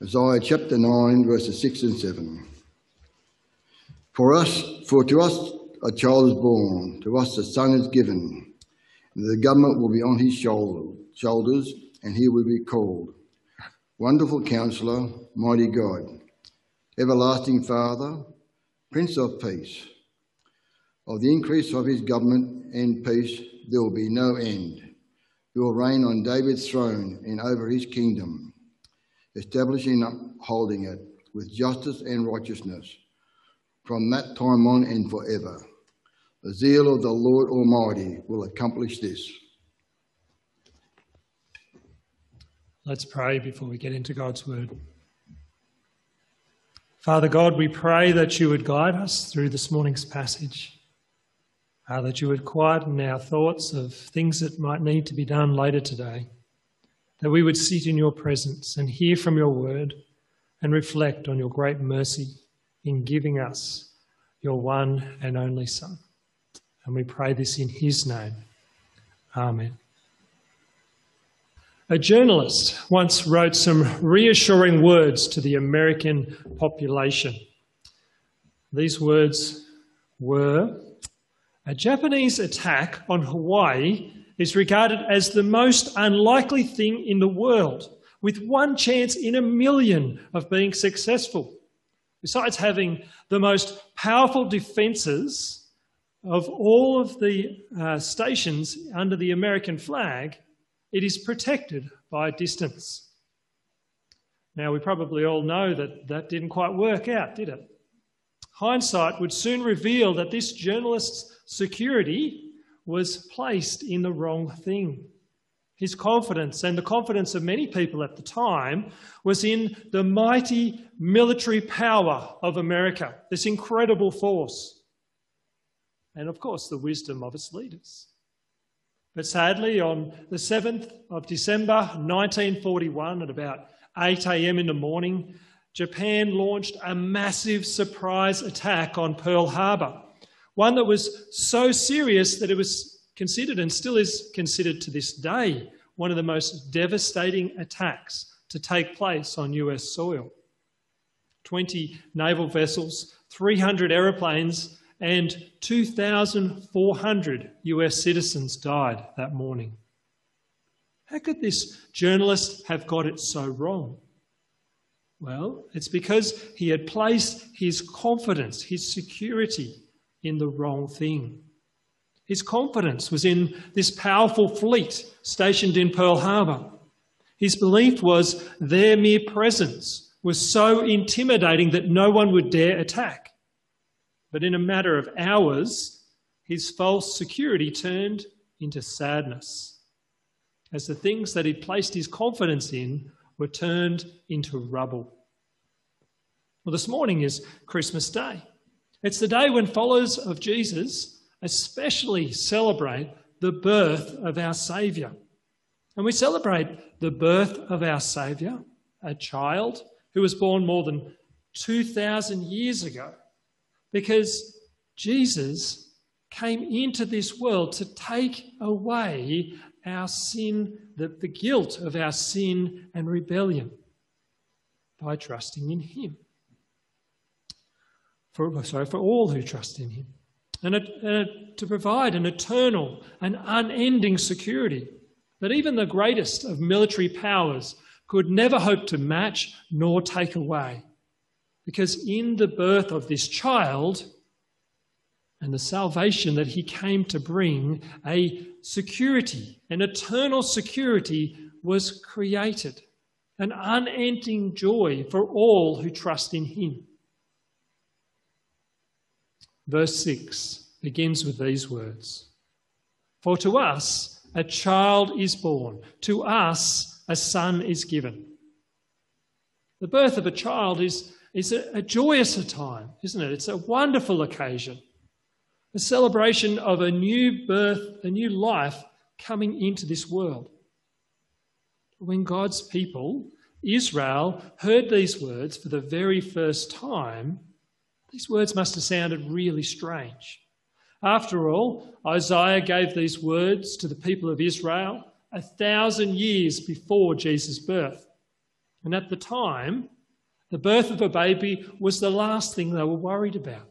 Isaiah chapter 9, verses 6 and 7. For us, for to us a child is born, to us a son is given, and the government will be on his shoulder, shoulders, and he will be called Wonderful Counselor, Mighty God, Everlasting Father, Prince of Peace. Of the increase of his government and peace there will be no end. He will reign on David's throne and over his kingdom, establishing and upholding it with justice and righteousness from that time on and forever. The zeal of the Lord Almighty will accomplish this. Let's pray before we get into God's word. Father God, we pray that you would guide us through this morning's passage, uh, that you would quieten our thoughts of things that might need to be done later today, that we would sit in your presence and hear from your word and reflect on your great mercy in giving us your one and only Son. And we pray this in his name. Amen. A journalist once wrote some reassuring words to the American population. These words were A Japanese attack on Hawaii is regarded as the most unlikely thing in the world, with one chance in a million of being successful. Besides having the most powerful defences of all of the uh, stations under the American flag, it is protected by distance. Now, we probably all know that that didn't quite work out, did it? Hindsight would soon reveal that this journalist's security was placed in the wrong thing. His confidence and the confidence of many people at the time was in the mighty military power of America, this incredible force, and of course, the wisdom of its leaders. But sadly, on the 7th of December 1941, at about 8 a.m. in the morning, Japan launched a massive surprise attack on Pearl Harbor, one that was so serious that it was considered and still is considered to this day one of the most devastating attacks to take place on US soil. 20 naval vessels, 300 aeroplanes, and 2,400 US citizens died that morning. How could this journalist have got it so wrong? Well, it's because he had placed his confidence, his security in the wrong thing. His confidence was in this powerful fleet stationed in Pearl Harbor. His belief was their mere presence was so intimidating that no one would dare attack. But in a matter of hours, his false security turned into sadness as the things that he'd placed his confidence in were turned into rubble. Well, this morning is Christmas Day. It's the day when followers of Jesus especially celebrate the birth of our Saviour. And we celebrate the birth of our Saviour, a child who was born more than 2,000 years ago because Jesus came into this world to take away our sin, the, the guilt of our sin and rebellion by trusting in Him. For, sorry, for all who trust in Him. And to provide an eternal and unending security that even the greatest of military powers could never hope to match nor take away. Because in the birth of this child and the salvation that he came to bring, a security, an eternal security was created, an unending joy for all who trust in him. Verse 6 begins with these words For to us a child is born, to us a son is given. The birth of a child is it's a, a joyous time, isn't it? It's a wonderful occasion, a celebration of a new birth, a new life coming into this world. When God's people, Israel, heard these words for the very first time, these words must have sounded really strange. After all, Isaiah gave these words to the people of Israel a thousand years before Jesus' birth. And at the time, the birth of a baby was the last thing they were worried about.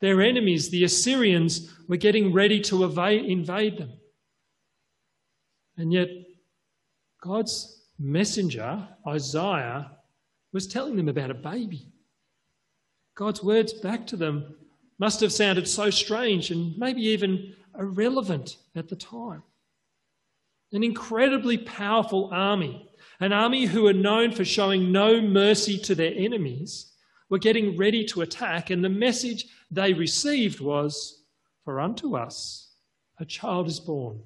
Their enemies, the Assyrians, were getting ready to invade them. And yet, God's messenger, Isaiah, was telling them about a baby. God's words back to them must have sounded so strange and maybe even irrelevant at the time. An incredibly powerful army, an army who were known for showing no mercy to their enemies, were getting ready to attack, and the message they received was For unto us a child is born,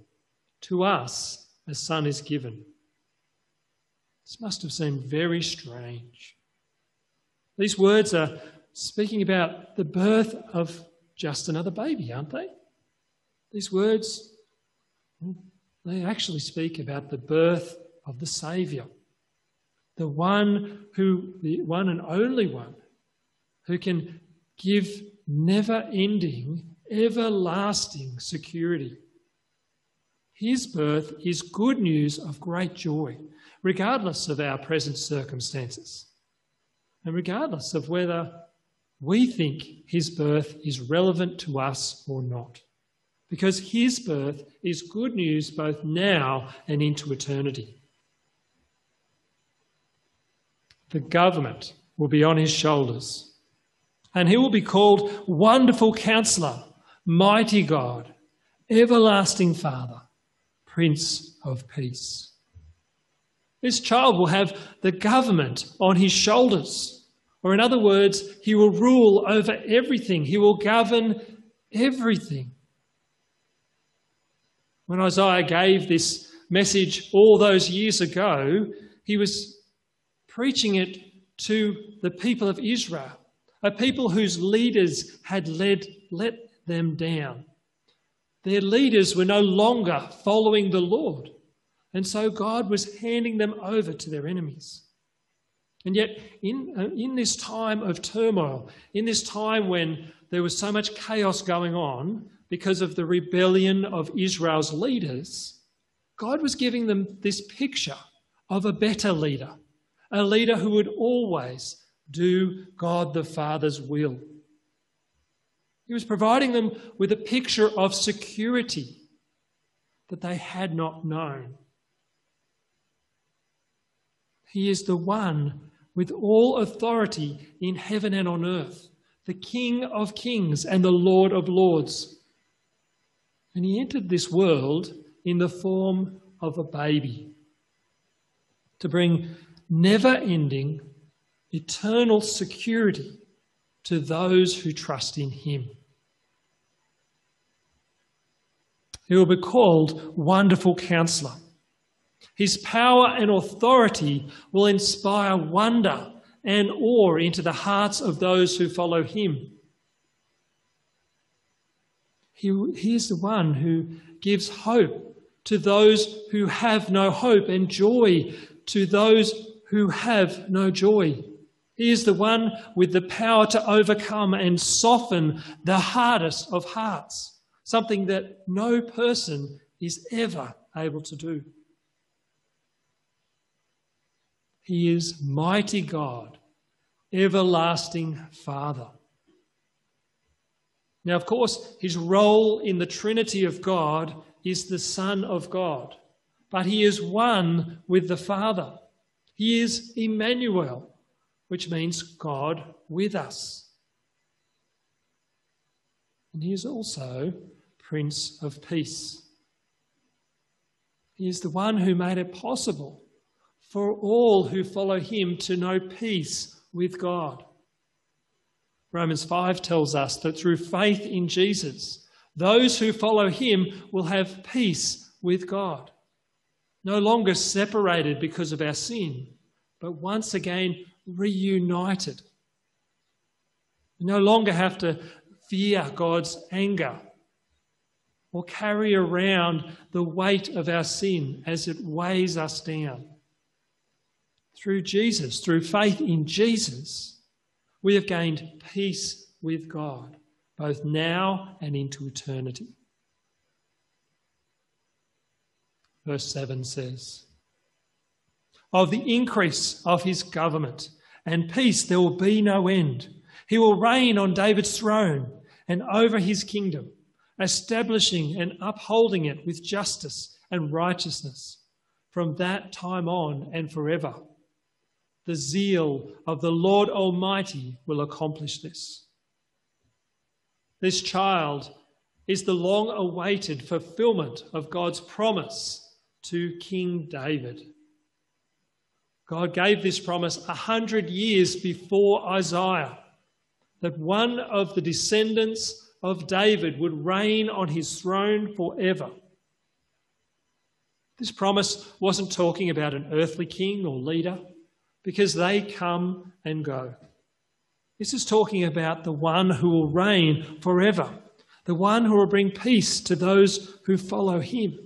to us a son is given. This must have seemed very strange. These words are speaking about the birth of just another baby, aren't they? These words, they actually speak about the birth of the Saviour, the one who, the one and only one who can give never ending, everlasting security. His birth is good news of great joy, regardless of our present circumstances, and regardless of whether we think his birth is relevant to us or not. Because his birth is good news both now and into eternity. The government will be on his shoulders, and he will be called Wonderful Counselor, Mighty God, Everlasting Father, Prince of Peace. This child will have the government on his shoulders. Or, in other words, he will rule over everything, he will govern everything. When Isaiah gave this message all those years ago, he was preaching it to the people of Israel, a people whose leaders had led, let them down. Their leaders were no longer following the Lord, and so God was handing them over to their enemies. And yet, in, uh, in this time of turmoil, in this time when there was so much chaos going on because of the rebellion of Israel's leaders, God was giving them this picture of a better leader, a leader who would always do God the Father's will. He was providing them with a picture of security that they had not known. He is the one with all authority in heaven and on earth, the King of kings and the Lord of lords. And he entered this world in the form of a baby to bring never ending, eternal security to those who trust in him. He will be called Wonderful Counselor his power and authority will inspire wonder and awe into the hearts of those who follow him. He, he is the one who gives hope to those who have no hope and joy to those who have no joy. He is the one with the power to overcome and soften the hardest of hearts, something that no person is ever able to do. He is mighty God, everlasting Father. Now, of course, his role in the Trinity of God is the Son of God, but he is one with the Father. He is Emmanuel, which means God with us. And he is also Prince of Peace. He is the one who made it possible for all who follow him to know peace with God. Romans 5 tells us that through faith in Jesus, those who follow him will have peace with God. No longer separated because of our sin, but once again reunited. We no longer have to fear God's anger or carry around the weight of our sin as it weighs us down through Jesus, through faith in Jesus, we have gained peace with God, both now and into eternity. Verse 7 says, of the increase of his government, and peace there will be no end. He will reign on David's throne and over his kingdom, establishing and upholding it with justice and righteousness from that time on and forever. The zeal of the Lord Almighty will accomplish this. This child is the long awaited fulfillment of God's promise to King David. God gave this promise a hundred years before Isaiah that one of the descendants of David would reign on his throne forever. This promise wasn't talking about an earthly king or leader because they come and go. This is talking about the one who will reign forever, the one who will bring peace to those who follow him.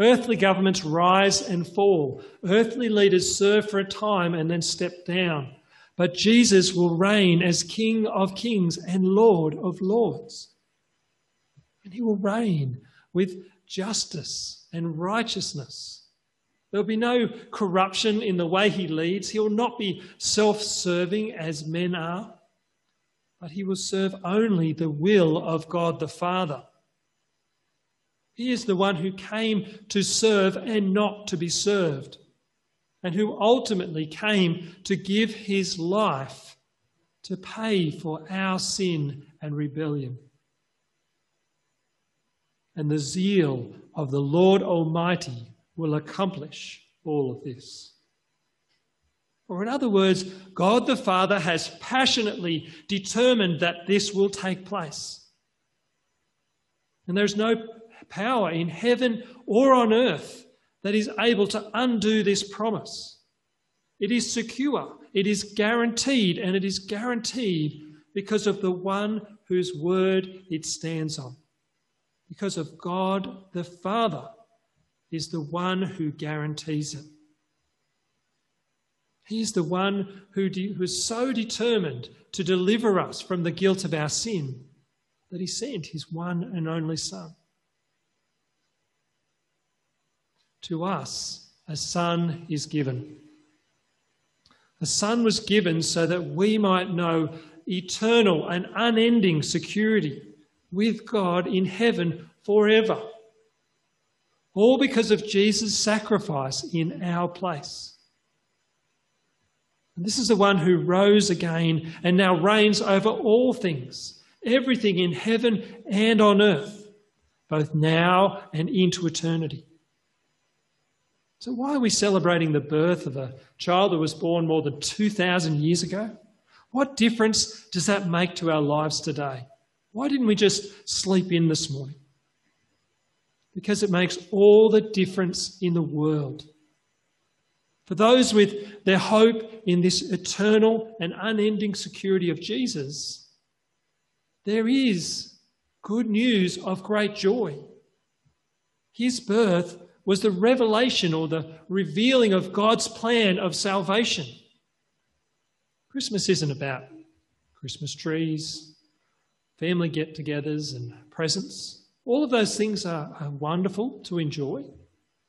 Earthly governments rise and fall. Earthly leaders serve for a time and then step down. But Jesus will reign as King of kings and Lord of lords. And he will reign with justice and righteousness. There'll be no corruption in the way he leads. He will not be self serving as men are, but he will serve only the will of God the Father. He is the one who came to serve and not to be served and who ultimately came to give his life to pay for our sin and rebellion. And the zeal of the Lord Almighty will accomplish all of this. Or, in other words, God the Father has passionately determined that this will take place. And there's no power in heaven or on earth that is able to undo this promise. It is secure, it is guaranteed, and it is guaranteed because of the one whose word it stands on. Because of God the Father is the one who guarantees it. He is the one who, de- who is so determined to deliver us from the guilt of our sin that he sent his one and only Son. To us, a son is given. A son was given so that we might know eternal and unending security with God in heaven forever. All because of Jesus' sacrifice in our place. And this is the one who rose again and now reigns over all things, everything in heaven and on earth, both now and into eternity. So, why are we celebrating the birth of a child that was born more than 2,000 years ago? What difference does that make to our lives today? Why didn't we just sleep in this morning? Because it makes all the difference in the world. For those with their hope in this eternal and unending security of Jesus, there is good news of great joy. His birth was the revelation or the revealing of God's plan of salvation. Christmas isn't about Christmas trees, family get togethers, and presents. All of those things are, are wonderful to enjoy,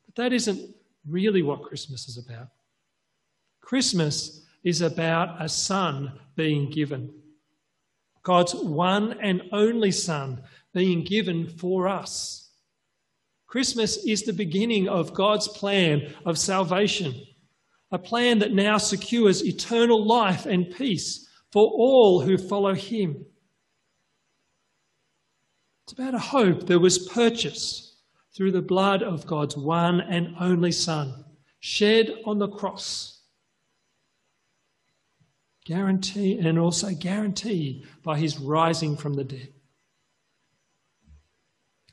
but that isn't really what Christmas is about. Christmas is about a son being given. God's one and only son being given for us. Christmas is the beginning of God's plan of salvation, a plan that now secures eternal life and peace for all who follow Him. It's about a hope that was purchased through the blood of God's one and only Son, shed on the cross. Guarantee and also guaranteed by his rising from the dead.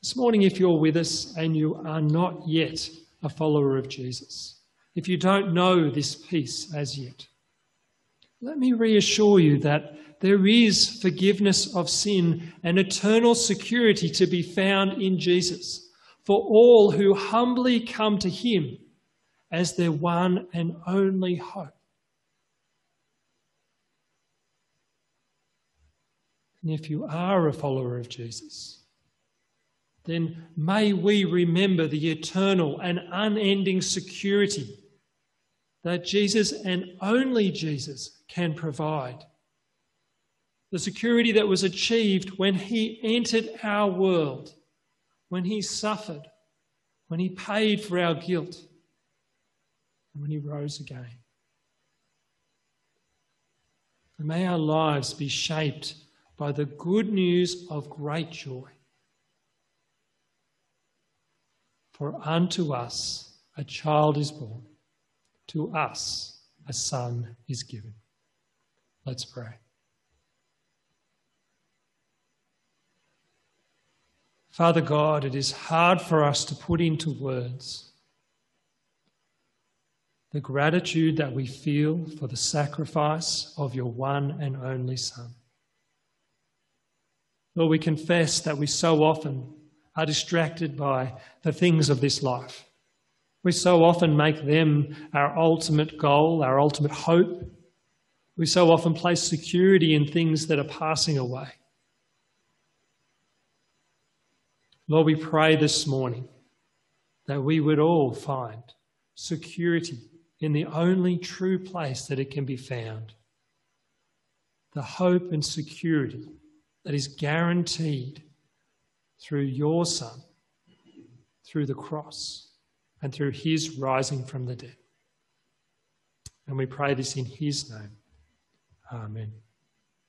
This morning, if you're with us and you are not yet a follower of Jesus, if you don't know this peace as yet, let me reassure you that there is forgiveness of sin and eternal security to be found in Jesus for all who humbly come to Him as their one and only hope. And if you are a follower of Jesus, then may we remember the eternal and unending security that Jesus and only Jesus can provide. The security that was achieved when he entered our world, when he suffered, when he paid for our guilt, and when he rose again. And may our lives be shaped by the good news of great joy. For unto us a child is born, to us a son is given. Let's pray. Father God, it is hard for us to put into words the gratitude that we feel for the sacrifice of your one and only Son. Lord, we confess that we so often are distracted by the things of this life. We so often make them our ultimate goal, our ultimate hope. We so often place security in things that are passing away. Lord, we pray this morning that we would all find security in the only true place that it can be found the hope and security that is guaranteed through your Son, through the cross, and through his rising from the dead. And we pray this in his name. Amen.